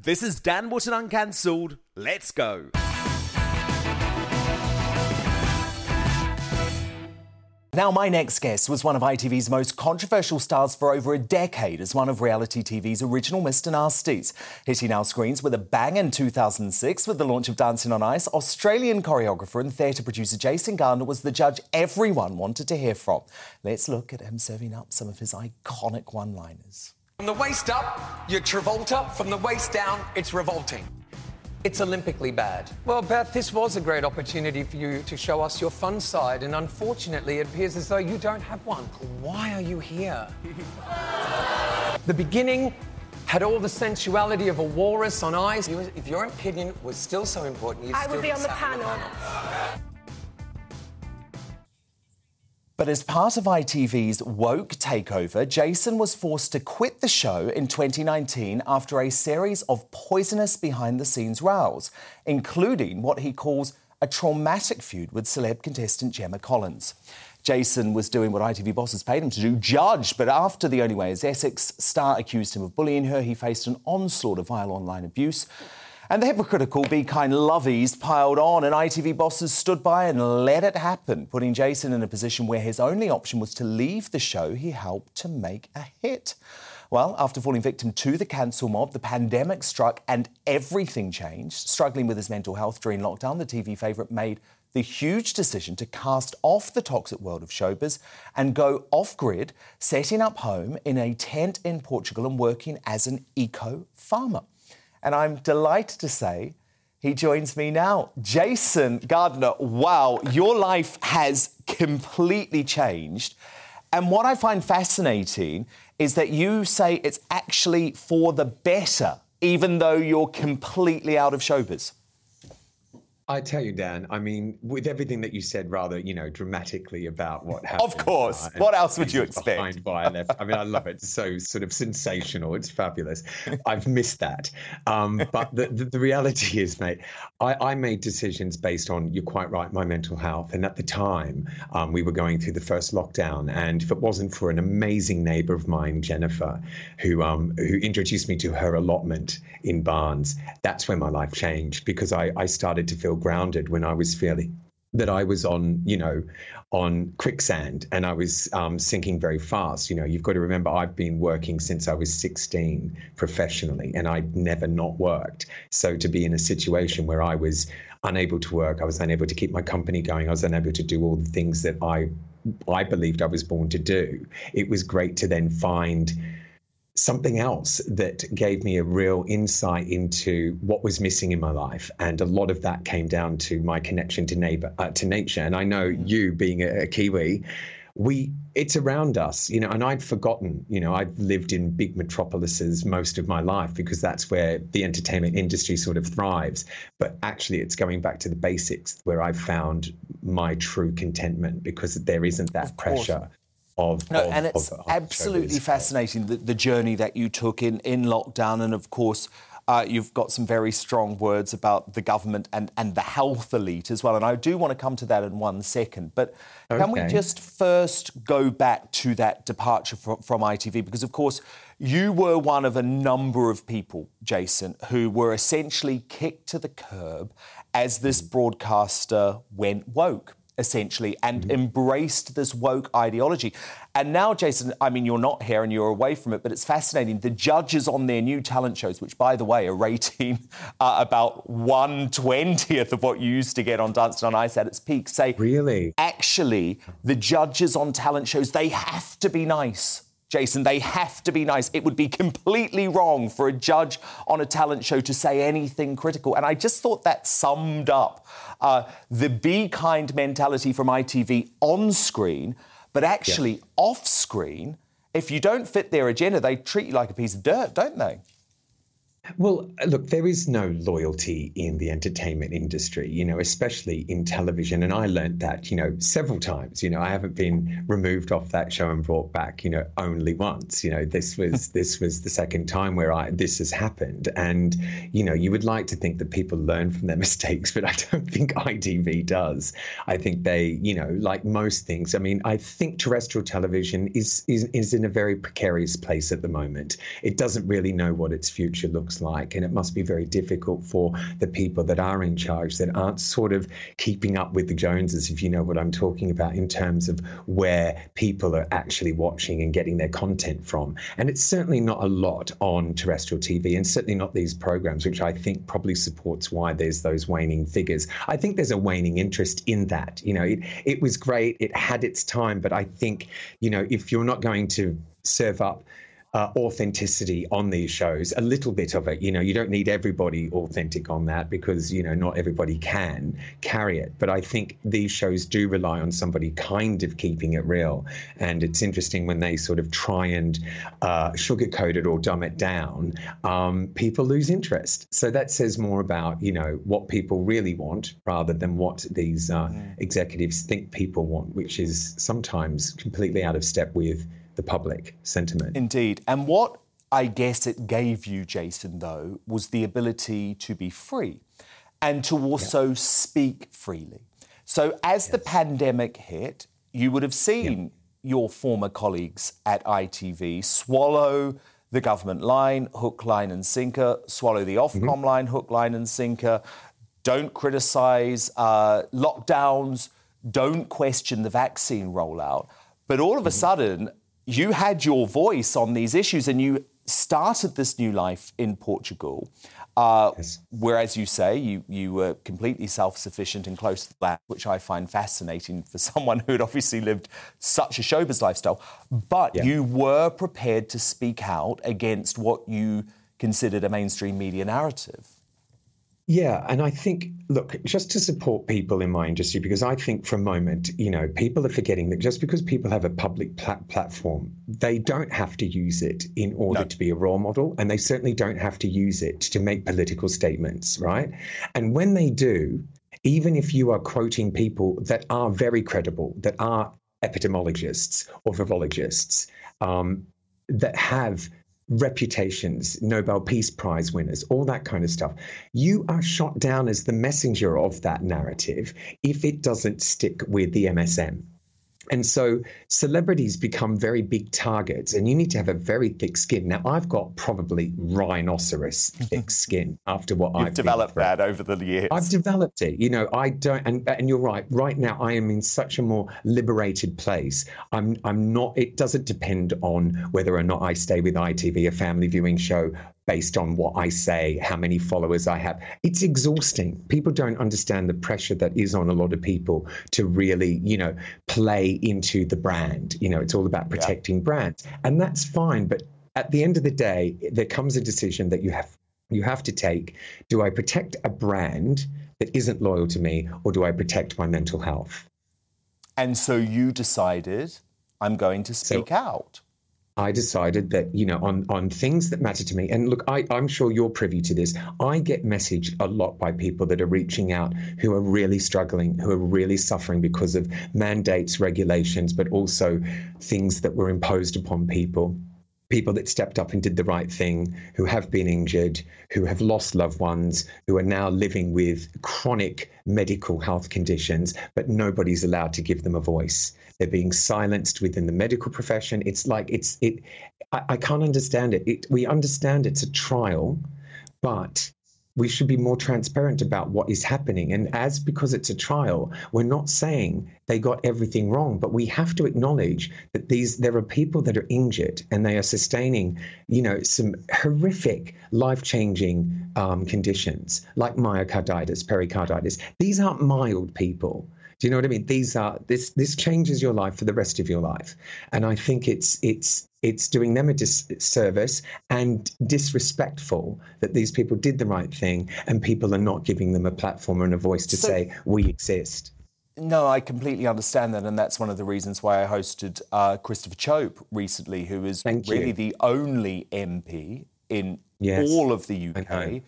This is Dan Wootton Uncancelled. Let's go. Now, my next guest was one of ITV's most controversial stars for over a decade as one of reality TV's original Mr. Nasties. Hitting our screens with a bang in 2006 with the launch of Dancing on Ice, Australian choreographer and theatre producer Jason Gardiner was the judge everyone wanted to hear from. Let's look at him serving up some of his iconic one liners. From the waist up, you're Travolta. From the waist down, it's revolting. It's Olympically bad. Well, Beth, this was a great opportunity for you to show us your fun side, and unfortunately, it appears as though you don't have one. Why are you here? the beginning had all the sensuality of a walrus on ice. If your opinion was still so important, you'd I still would be on the sat panel. But as part of ITV's woke takeover, Jason was forced to quit the show in 2019 after a series of poisonous behind the scenes rows, including what he calls a traumatic feud with celeb contestant Gemma Collins. Jason was doing what ITV bosses paid him to do, judge, but after The Only Way is Essex star accused him of bullying her, he faced an onslaught of vile online abuse. And the hypocritical Be Kind lovies piled on, and ITV bosses stood by and let it happen, putting Jason in a position where his only option was to leave the show he helped to make a hit. Well, after falling victim to the cancel mob, the pandemic struck and everything changed. Struggling with his mental health during lockdown, the TV favourite made the huge decision to cast off the toxic world of showbiz and go off grid, setting up home in a tent in Portugal and working as an eco farmer. And I'm delighted to say he joins me now. Jason Gardiner, wow, your life has completely changed. And what I find fascinating is that you say it's actually for the better, even though you're completely out of showbiz. I tell you, Dan. I mean, with everything that you said, rather, you know, dramatically about what happened. Of course. what else would you behind expect? Violet. I mean, I love it. It's so sort of sensational. It's fabulous. I've missed that. Um, but the, the, the reality is, mate, I, I made decisions based on, you're quite right, my mental health. And at the time, um, we were going through the first lockdown. And if it wasn't for an amazing neighbor of mine, Jennifer, who, um, who introduced me to her allotment in Barnes, that's when my life changed because I, I started to feel grounded when I was feeling that I was on, you know, on quicksand and I was um, sinking very fast. You know, you've got to remember I've been working since I was 16 professionally and I'd never not worked. So to be in a situation where I was unable to work, I was unable to keep my company going, I was unable to do all the things that I I believed I was born to do. It was great to then find something else that gave me a real insight into what was missing in my life. And a lot of that came down to my connection to neighbor uh, to nature. And i know you being a, a kiwi we it's around us you know and i'd forgotten you know i've lived in big metropolises most of my life because that's where the entertainment industry sort of thrives. But actually it's going back to the basics where i've found my true contentment because there isn't that pressure of, No, of- and it's of- absolutely fascinating the, the journey that you took in, in lockdown. And of course, uh, you've got some very strong words about the government and, and the health elite as well. And I do want to come to that in one second. But can we just first go back to that departure from, from ITV? Because, of course, you were one of a number of people, Jason, who were essentially kicked to the curb as this broadcaster went woke essentially, and embraced this woke ideology. And now, Jason, I mean, you're not here and you're away from it, but it's fascinating. The judges on their new talent shows, which, by the way, are rating uh, about 120th of what you used to get on Dancing on Ice at its peak, say, Really? actually, the judges on talent shows, they have to be nice. Jason, they have to be nice. It would be completely wrong for a judge on a talent show to say anything critical. And I just thought that summed up uh, the be kind mentality from ITV on screen, but actually off screen. If you don't fit their agenda, they treat you like a piece of dirt, don't they? Well, look, there is no loyalty in the entertainment industry, you know, especially in television. And I learned that, you know, several times. You know, I haven't been removed off that show and brought back, you know, only once. You know, this hmm. was this was the second time where I this has happened. And, you know, you would like to think that people learn from their mistakes, but I don't think ITV does. I think they, you know, like most things, I mean, I think terrestrial television is is, is in a very precarious place at the moment. It doesn't really know what its future looks like. And it must be very difficult for the people that are in charge that aren't sort of keeping up with the Joneses, if you know what I'm talking about, in terms of where people are actually watching and getting their content from. And it's certainly not a lot on terrestrial TV, and certainly not these programs, which I think probably supports why there's those waning figures. I think there's a waning interest in that. You know, it, it was great, it had its time, but I think, you know, if you're not going to serve up uh, authenticity on these shows, a little bit of it. You know, you don't need everybody authentic on that because, you know, not everybody can carry it. But I think these shows do rely on somebody kind of keeping it real. And it's interesting when they sort of try and uh, sugarcoat it or dumb it down, um, people lose interest. So that says more about, you know, what people really want rather than what these uh, mm. executives think people want, which is sometimes completely out of step with the public sentiment. Indeed. And what I guess it gave you, Jason, though, was the ability to be free and to also yeah. speak freely. So as yes. the pandemic hit, you would have seen yeah. your former colleagues at ITV swallow the government line, hook, line, and sinker, swallow the Ofcom mm-hmm. line, hook, line, and sinker, don't criticise uh, lockdowns, don't question the vaccine rollout. But all of a mm-hmm. sudden, you had your voice on these issues and you started this new life in Portugal. Uh, yes. Whereas you say you, you were completely self sufficient and close to that, which I find fascinating for someone who had obviously lived such a showbiz lifestyle. But yeah. you were prepared to speak out against what you considered a mainstream media narrative. Yeah, and I think, look, just to support people in my industry, because I think for a moment, you know, people are forgetting that just because people have a public plat- platform, they don't have to use it in order no. to be a role model, and they certainly don't have to use it to make political statements, right? And when they do, even if you are quoting people that are very credible, that are epidemiologists or virologists, um, that have reputations, Nobel Peace Prize winners, all that kind of stuff. You are shot down as the messenger of that narrative if it doesn't stick with the MSM. And so celebrities become very big targets, and you need to have a very thick skin. Now, I've got probably rhinoceros thick skin after what You've I've developed that over the years. I've developed it. You know, I don't, and, and you're right. Right now, I am in such a more liberated place. I'm, I'm not. It doesn't depend on whether or not I stay with ITV, a family viewing show, based on what I say, how many followers I have. It's exhausting. People don't understand the pressure that is on a lot of people to really, you know, play into the brand. You know, it's all about protecting yeah. brands. And that's fine. But at the end of the day, there comes a decision that you have you have to take. Do I protect a brand that isn't loyal to me, or do I protect my mental health? And so you decided I'm going to speak so, out. I decided that, you know, on, on things that matter to me, and look, I, I'm sure you're privy to this. I get messaged a lot by people that are reaching out who are really struggling, who are really suffering because of mandates, regulations, but also things that were imposed upon people people that stepped up and did the right thing, who have been injured, who have lost loved ones, who are now living with chronic medical health conditions, but nobody's allowed to give them a voice. They're being silenced within the medical profession. It's like it's it. I, I can't understand it. it. We understand it's a trial, but we should be more transparent about what is happening. And as because it's a trial, we're not saying they got everything wrong, but we have to acknowledge that these there are people that are injured and they are sustaining, you know, some horrific, life-changing um, conditions like myocarditis, pericarditis. These aren't mild people. Do you know what I mean? These are this this changes your life for the rest of your life, and I think it's it's it's doing them a disservice and disrespectful that these people did the right thing and people are not giving them a platform and a voice to so, say we exist. No, I completely understand that, and that's one of the reasons why I hosted uh, Christopher Chope recently, who is really the only MP in yes, all of the UK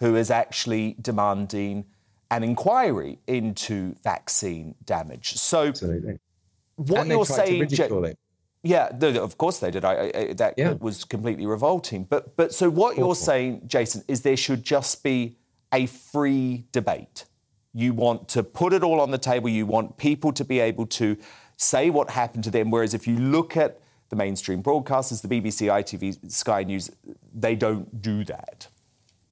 who is actually demanding an inquiry into vaccine damage. So, Absolutely. what and you're saying, yeah, of course they did. I, I, that yeah. was completely revolting. But, but so what Awful. you're saying, Jason, is there should just be a free debate. You want to put it all on the table. You want people to be able to say what happened to them. Whereas if you look at the mainstream broadcasters, the BBC, ITV, Sky News, they don't do that.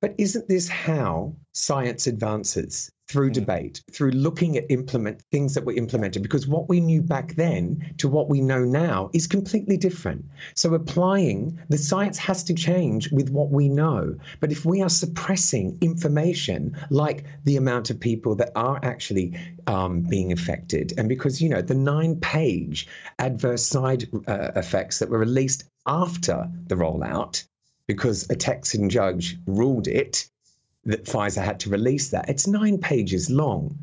But isn't this how science advances? through mm. debate, through looking at implement things that were implemented, because what we knew back then to what we know now is completely different. So applying the science has to change with what we know. But if we are suppressing information like the amount of people that are actually um, being affected, and because you know the nine-page adverse side uh, effects that were released after the rollout, because a Texan judge ruled it that Pfizer had to release that. It's nine pages long.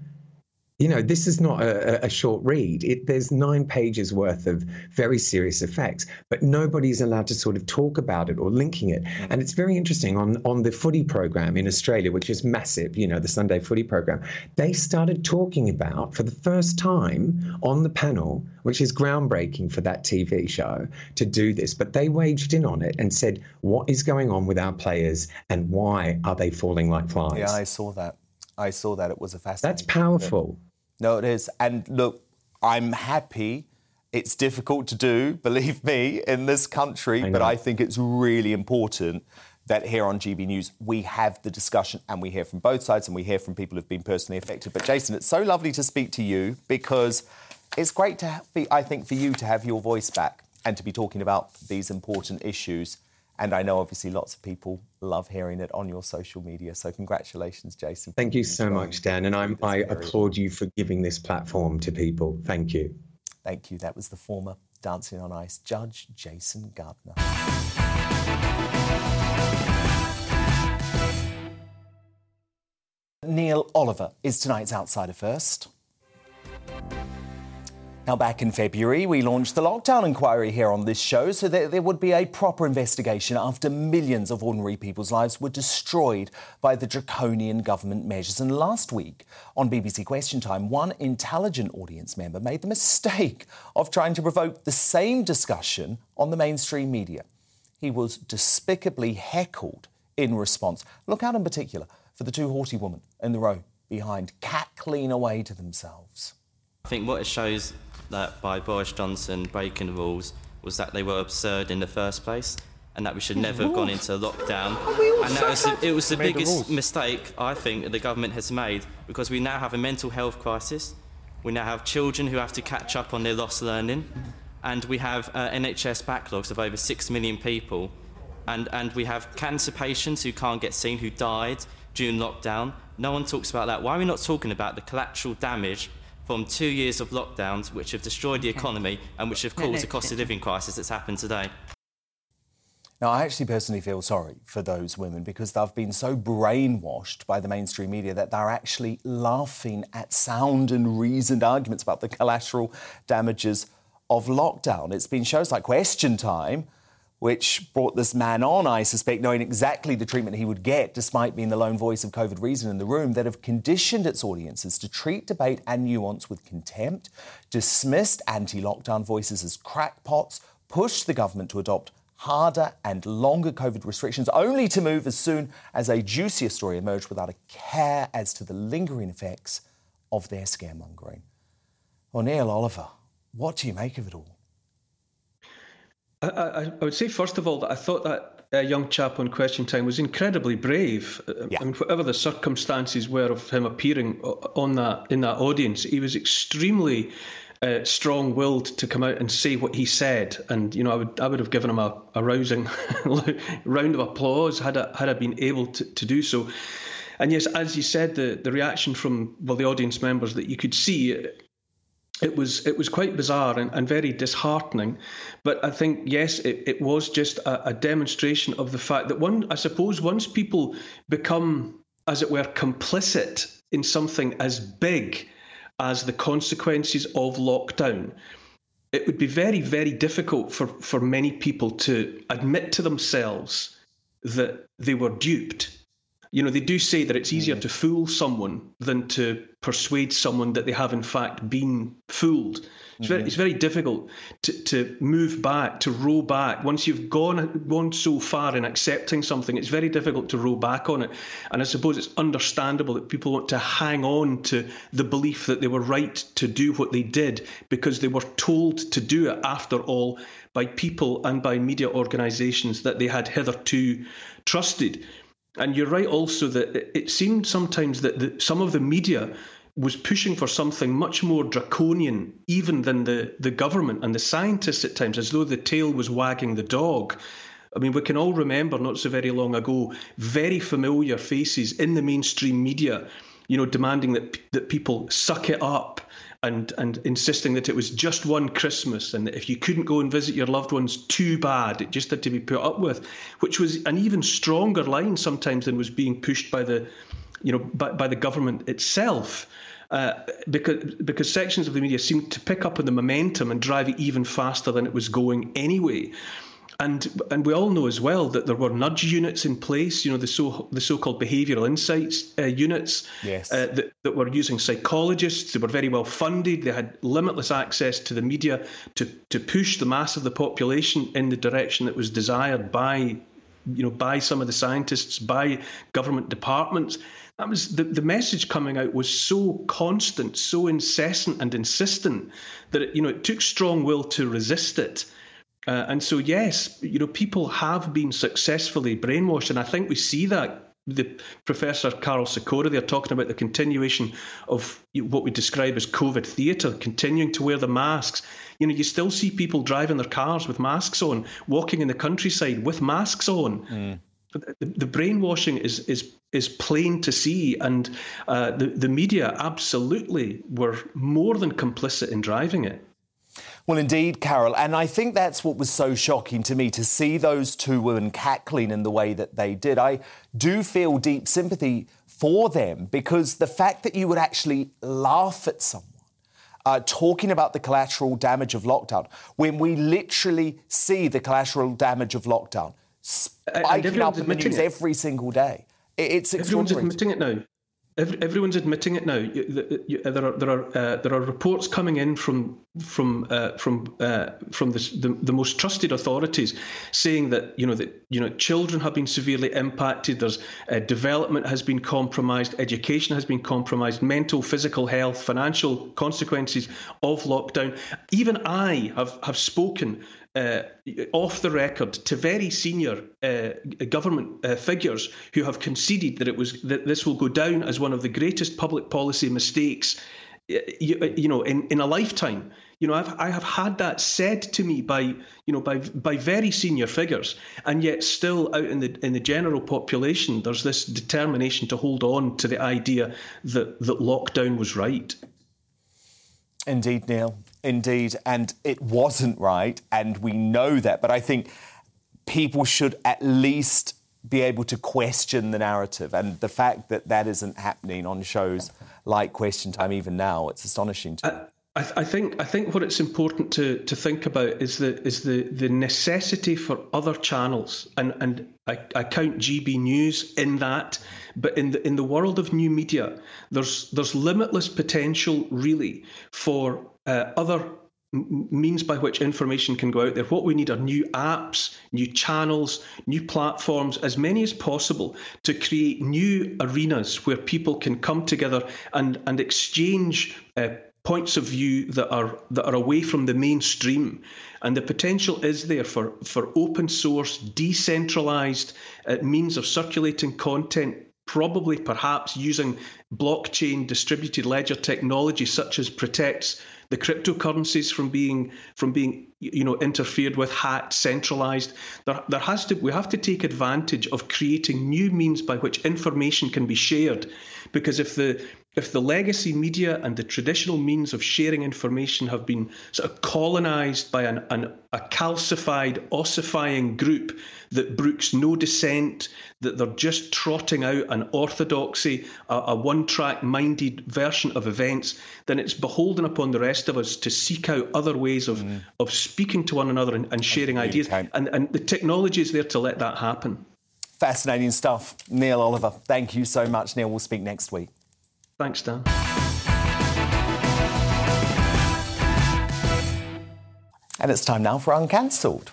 You know, this is not a, a short read. It, there's nine pages worth of very serious effects, but nobody's allowed to sort of talk about it or linking it. Mm. And it's very interesting on, on the footy program in Australia, which is massive, you know, the Sunday footy program. They started talking about, for the first time on the panel, which is groundbreaking for that TV show to do this, but they waged in on it and said, what is going on with our players and why are they falling like flies? Yeah, I saw that. I saw that. It was a fascinating. That's powerful. No, it is. And look, I'm happy. It's difficult to do, believe me, in this country, I but I think it's really important that here on GB News we have the discussion and we hear from both sides and we hear from people who've been personally affected. But Jason, it's so lovely to speak to you because it's great to have, I think, for you to have your voice back and to be talking about these important issues. And I know obviously lots of people love hearing it on your social media. So congratulations, Jason. Thank you so much, Dan. And I'm, I applaud you for giving this platform to people. Thank you. Thank you. That was the former Dancing on Ice judge, Jason Gardiner. Neil Oliver is tonight's Outsider First. Now, back in February, we launched the lockdown inquiry here on this show so that there would be a proper investigation after millions of ordinary people's lives were destroyed by the draconian government measures. And last week, on BBC Question Time, one intelligent audience member made the mistake of trying to provoke the same discussion on the mainstream media. He was despicably heckled in response. Look out in particular for the two haughty women in the row behind, cackling away to themselves. I think what it shows that by Boris Johnson breaking the rules was that they were absurd in the first place and that we should never have gone into lockdown. And that was the, it was the biggest the mistake I think that the government has made because we now have a mental health crisis. We now have children who have to catch up on their lost learning. And we have uh, NHS backlogs of over 6 million people. And, and we have cancer patients who can't get seen, who died during lockdown. No one talks about that. Why are we not talking about the collateral damage from two years of lockdowns, which have destroyed the economy and which have caused the cost of living crisis that's happened today. Now, I actually personally feel sorry for those women because they've been so brainwashed by the mainstream media that they're actually laughing at sound and reasoned arguments about the collateral damages of lockdown. It's been shows like Question Time which brought this man on, I suspect, knowing exactly the treatment he would get, despite being the lone voice of COVID reason in the room, that have conditioned its audiences to treat debate and nuance with contempt, dismissed anti lockdown voices as crackpots, pushed the government to adopt harder and longer COVID restrictions, only to move as soon as a juicier story emerged without a care as to the lingering effects of their scaremongering. Well, Neil Oliver, what do you make of it all? I, I, I, would say, first of all, that I thought that uh, young chap on Question Time was incredibly brave. Uh, yeah. I mean, whatever the circumstances were of him appearing on that in that audience, he was extremely uh, strong-willed to come out and say what he said. And you know, I would I would have given him a, a rousing round of applause had I, had I been able to, to do so. And yes, as you said, the, the reaction from well the audience members that you could see it was it was quite bizarre and, and very disheartening. But I think yes, it, it was just a, a demonstration of the fact that one, I suppose, once people become, as it were, complicit in something as big as the consequences of lockdown, it would be very, very difficult for, for many people to admit to themselves that they were duped you know, they do say that it's easier mm. to fool someone than to persuade someone that they have in fact been fooled. It's very, mm-hmm. it's very difficult to, to move back, to row back. Once you've gone gone so far in accepting something, it's very difficult to row back on it. And I suppose it's understandable that people want to hang on to the belief that they were right to do what they did because they were told to do it after all by people and by media organisations that they had hitherto trusted. And you're right also that it seemed sometimes that the, some of the media was pushing for something much more draconian, even than the, the government and the scientists at times, as though the tail was wagging the dog. I mean, we can all remember not so very long ago very familiar faces in the mainstream media, you know, demanding that that people suck it up and and insisting that it was just one Christmas and that if you couldn't go and visit your loved ones, too bad. It just had to be put up with, which was an even stronger line sometimes than was being pushed by the, you know, by, by the government itself. Uh, because because sections of the media seemed to pick up on the momentum and drive it even faster than it was going anyway. And and we all know as well that there were nudge units in place. You know the so the so-called behavioural insights uh, units yes. uh, that that were using psychologists. They were very well funded. They had limitless access to the media to to push the mass of the population in the direction that was desired by you know by some of the scientists, by government departments. That was the, the message coming out was so constant, so incessant and insistent that it, you know it took strong will to resist it. Uh, and so, yes, you know, people have been successfully brainwashed, and I think we see that. The Professor Karol Sikora, they're talking about the continuation of what we describe as COVID theatre, continuing to wear the masks. You know, you still see people driving their cars with masks on, walking in the countryside with masks on. Mm. The, the, brainwashing is is is plain to see, and uh, the the media absolutely were more than complicit in driving it. Well, indeed, Carol. And I think that's what was so shocking to me to see those two women cackling in the way that they did. I do feel deep sympathy for them because the fact that you would actually laugh at someone uh, talking about the collateral damage of lockdown when we literally see the collateral damage of lockdown spiking up in the news it. every single day. It's extraordinary. Everyone's admitting it now. Every, everyone's admitting it now. You, you, there are there are uh, there are reports coming in from from uh, from uh, from this, the the most trusted authorities saying that you know that you know children have been severely impacted. There's uh, development has been compromised, education has been compromised, mental, physical health, financial consequences of lockdown. Even I have have spoken uh, off the record to very senior uh, government uh, figures who have conceded that it was that this will go down as one of the greatest public policy mistakes, you, uh, you know, in, in a lifetime. You know, I've I have had that said to me by you know by by very senior figures, and yet still out in the in the general population, there's this determination to hold on to the idea that that lockdown was right. Indeed, Neil. Indeed. And it wasn't right. And we know that. But I think people should at least be able to question the narrative. And the fact that that isn't happening on shows like Question Time, even now, it's astonishing to uh, me. I, I, think I think what it's important to, to think about is the is the, the necessity for other channels, and and I, I count GB News in that, but in the in the world of new media, there's there's limitless potential really for uh, other means by which information can go out there. What we need are new apps, new channels, new platforms, as many as possible to create new arenas where people can come together and, and exchange uh, points of view that are that are away from the mainstream. And the potential is there for for open source decentralized uh, means of circulating content probably perhaps using blockchain distributed ledger technology such as protects the cryptocurrencies from being from being you know interfered with hacked centralized. There, there has to we have to take advantage of creating new means by which information can be shared. Because if the if the legacy media and the traditional means of sharing information have been sort of colonized by an, an, a calcified, ossifying group that brooks no dissent, that they're just trotting out an orthodoxy, a, a one track minded version of events, then it's beholden upon the rest of us to seek out other ways of, mm. of speaking to one another and, and sharing ideas. And, and the technology is there to let that happen. Fascinating stuff. Neil Oliver, thank you so much, Neil. We'll speak next week. Thanks, Dan. And it's time now for Uncancelled.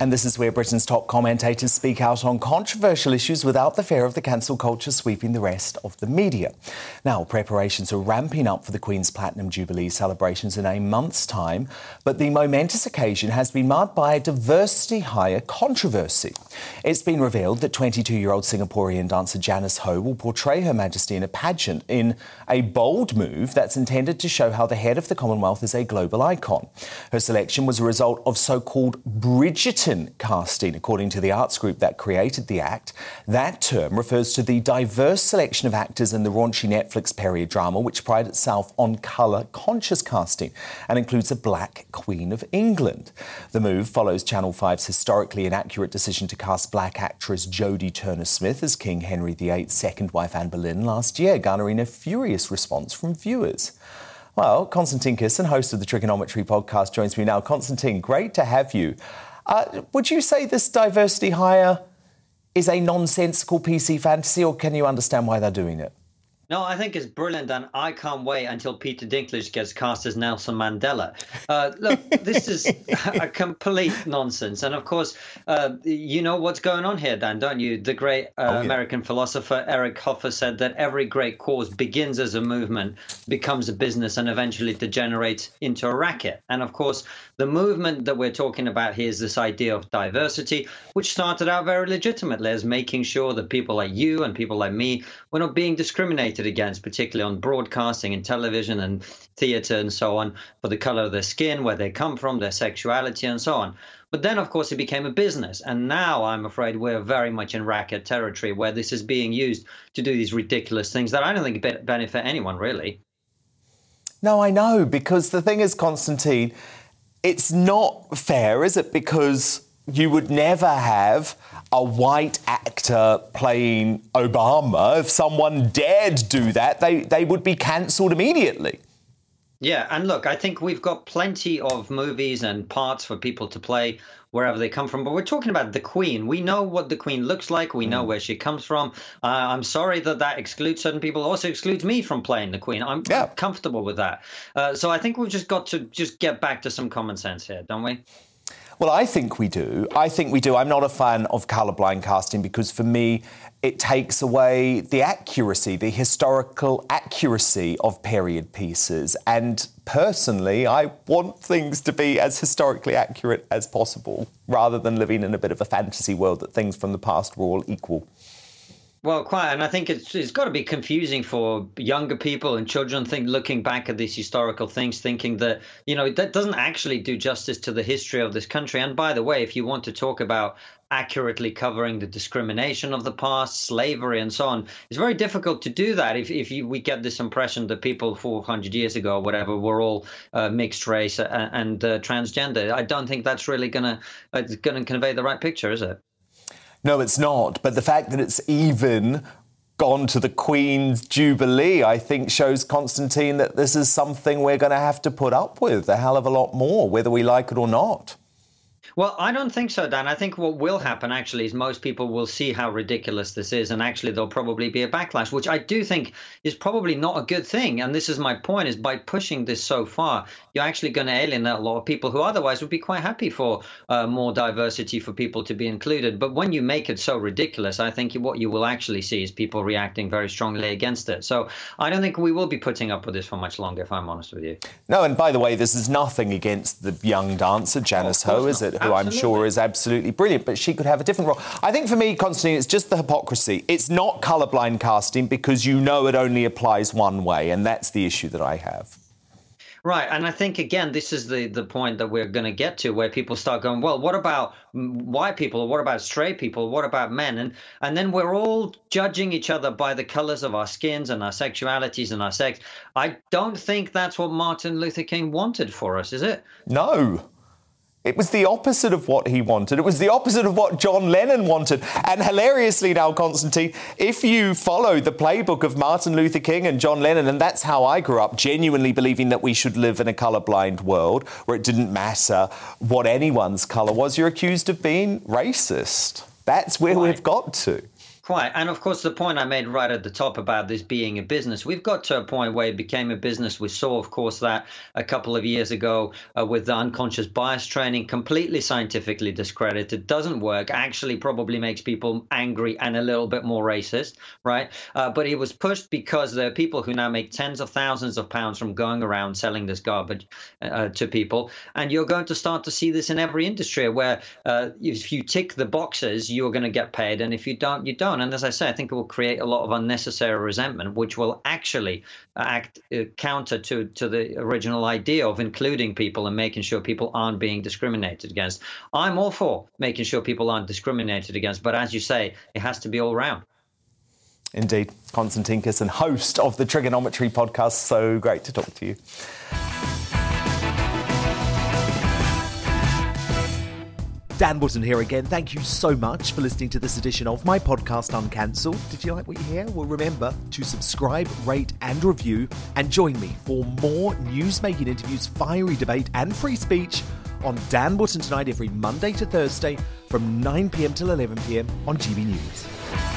And this is where Britain's top commentators speak out on controversial issues without the fear of the cancel culture sweeping the rest of the media. Now, preparations are ramping up for the Queen's Platinum Jubilee celebrations in a month's time, but the momentous occasion has been marred by a diversity hire controversy. It's been revealed that 22 year old Singaporean dancer Janice Ho will portray Her Majesty in a pageant in a bold move that's intended to show how the head of the Commonwealth is a global icon. Her selection was a result of so called Bridgerton casting, according to the arts group that created the act. That term refers to the diverse selection of actors in the raunchy Netflix period drama, which prides itself on colour conscious casting and includes a black Queen of England. The move follows Channel 5's historically inaccurate decision to cast black actress Jodie Turner Smith as King Henry VIII's second wife Anne Boleyn last year, garnering a furious response from viewers. Well, Konstantin Kisin, host of the Trigonometry podcast, joins me now. Konstantin, great to have you. Uh, would you say this diversity hire is a nonsensical PC fantasy, or can you understand why they're doing it? No, I think it's brilliant, and I can't wait until Peter Dinklage gets cast as Nelson Mandela. Uh, look, this is a complete nonsense, and of course, uh, you know what's going on here, Dan, don't you? The great uh, oh, yeah. American philosopher Eric Hoffer said that every great cause begins as a movement, becomes a business, and eventually degenerates into a racket. And of course, the movement that we're talking about here is this idea of diversity, which started out very legitimately as making sure that people like you and people like me were not being discriminated discriminated against, particularly on broadcasting and television and theatre and so on, for the color of their skin, where they come from, their sexuality, and so on. But then, of course, it became a business. And now I'm afraid we're very much in racket territory where this is being used to do these ridiculous things that I don't think benefit anyone, really. No, I know, because the thing is, Constantine, it's not fair, is it? Because you would never have a white actor playing Obama. If someone dared do that, they, they would be cancelled immediately. Yeah, and look, I think we've got plenty of movies and parts for people to play wherever they come from. But we're talking about the Queen. We know what the Queen looks like. We know mm. where she comes from. Uh, I'm sorry that that excludes certain people. Also excludes me from playing the Queen. I'm, yeah. comfortable with that. Uh, so I think we've just got to just get back to some common sense here, don't we? Well, I think we do. I think we do. I'm not a fan of colourblind casting because for me, it takes away the accuracy, the historical accuracy of period pieces. And personally, I want things to be as historically accurate as possible rather than living in a bit of a fantasy world that things from the past were all equal. Well, quite, and I think it's it's got to be confusing for younger people and children. Think looking back at these historical things, thinking that you know that doesn't actually do justice to the history of this country. And by the way, if you want to talk about accurately covering the discrimination of the past, slavery, and so on, it's very difficult to do that if if you, we get this impression that people 400 years ago, or whatever, were all uh, mixed race and, and uh, transgender. I don't think that's really gonna uh, gonna convey the right picture, is it? No, it's not. But the fact that it's even gone to the Queen's Jubilee, I think shows Constantine that this is something we're going to have to put up with a hell of a lot more, whether we like it or not. Well, I don't think so, Dan. I think what will happen actually is most people will see how ridiculous this is, and actually there'll probably be a backlash, which I do think is probably not a good thing. And this is my point: is by pushing this so far, you're actually going to alienate a lot of people who otherwise would be quite happy for uh, more diversity for people to be included. But when you make it so ridiculous, I think what you will actually see is people reacting very strongly against it. So I don't think we will be putting up with this for much longer, if I'm honest with you. No, and by the way, this is nothing against the young dancer Janice oh, Ho, is it? Who. I'm sure is absolutely brilliant, but she could have a different role. I think for me, Konstantin, it's just the hypocrisy. It's not colourblind casting because you know it only applies one way, and that's the issue that I have. Right, and I think again, this is the the point that we're going to get to, where people start going, well, what about white people, what about straight people, what about men, and and then we're all judging each other by the colors of our skins and our sexualities and our sex. I don't think that's what Martin Luther King wanted for us, is it? No. It was the opposite of what he wanted. It was the opposite of what John Lennon wanted. And hilariously now, Constantine, if you follow the playbook of Martin Luther King and John Lennon, and that's how I grew up, genuinely believing that we should live in a colorblind world where it didn't matter what anyone's color was, you're accused of being racist. That's where right. we've got to. Quite. And of course, the point I made right at the top about this being a business, we've got to a point where it became a business. We saw, of course, that a couple of years ago uh, with the unconscious bias training, completely scientifically discredited, doesn't work, actually probably makes people angry and a little bit more racist, right? Uh, but it was pushed because there are people who now make tens of thousands of pounds from going around selling this garbage uh, to people. And you're going to start to see this in every industry where uh, if you tick the boxes, you're going to get paid. And if you don't, you don't And as I say, I think it will create a lot of unnecessary resentment, which will actually act uh, counter to, to the original idea of including people and making sure people aren't being discriminated against. I'm all for making sure people aren't discriminated against, but as you say, it has to be all round. Indeed. Konstantin and host of the Trigonometry podcast. So great to talk to you. Dan Wootton here again. Thank you so much for listening to this edition of my podcast Uncancelled. Did you like what you hear? Well, remember to subscribe, rate, and review, and join me for more news-making interviews, fiery debate, and free speech on Dan Wootton tonight every Monday to Thursday from 9 pm till 11 pm on GB News.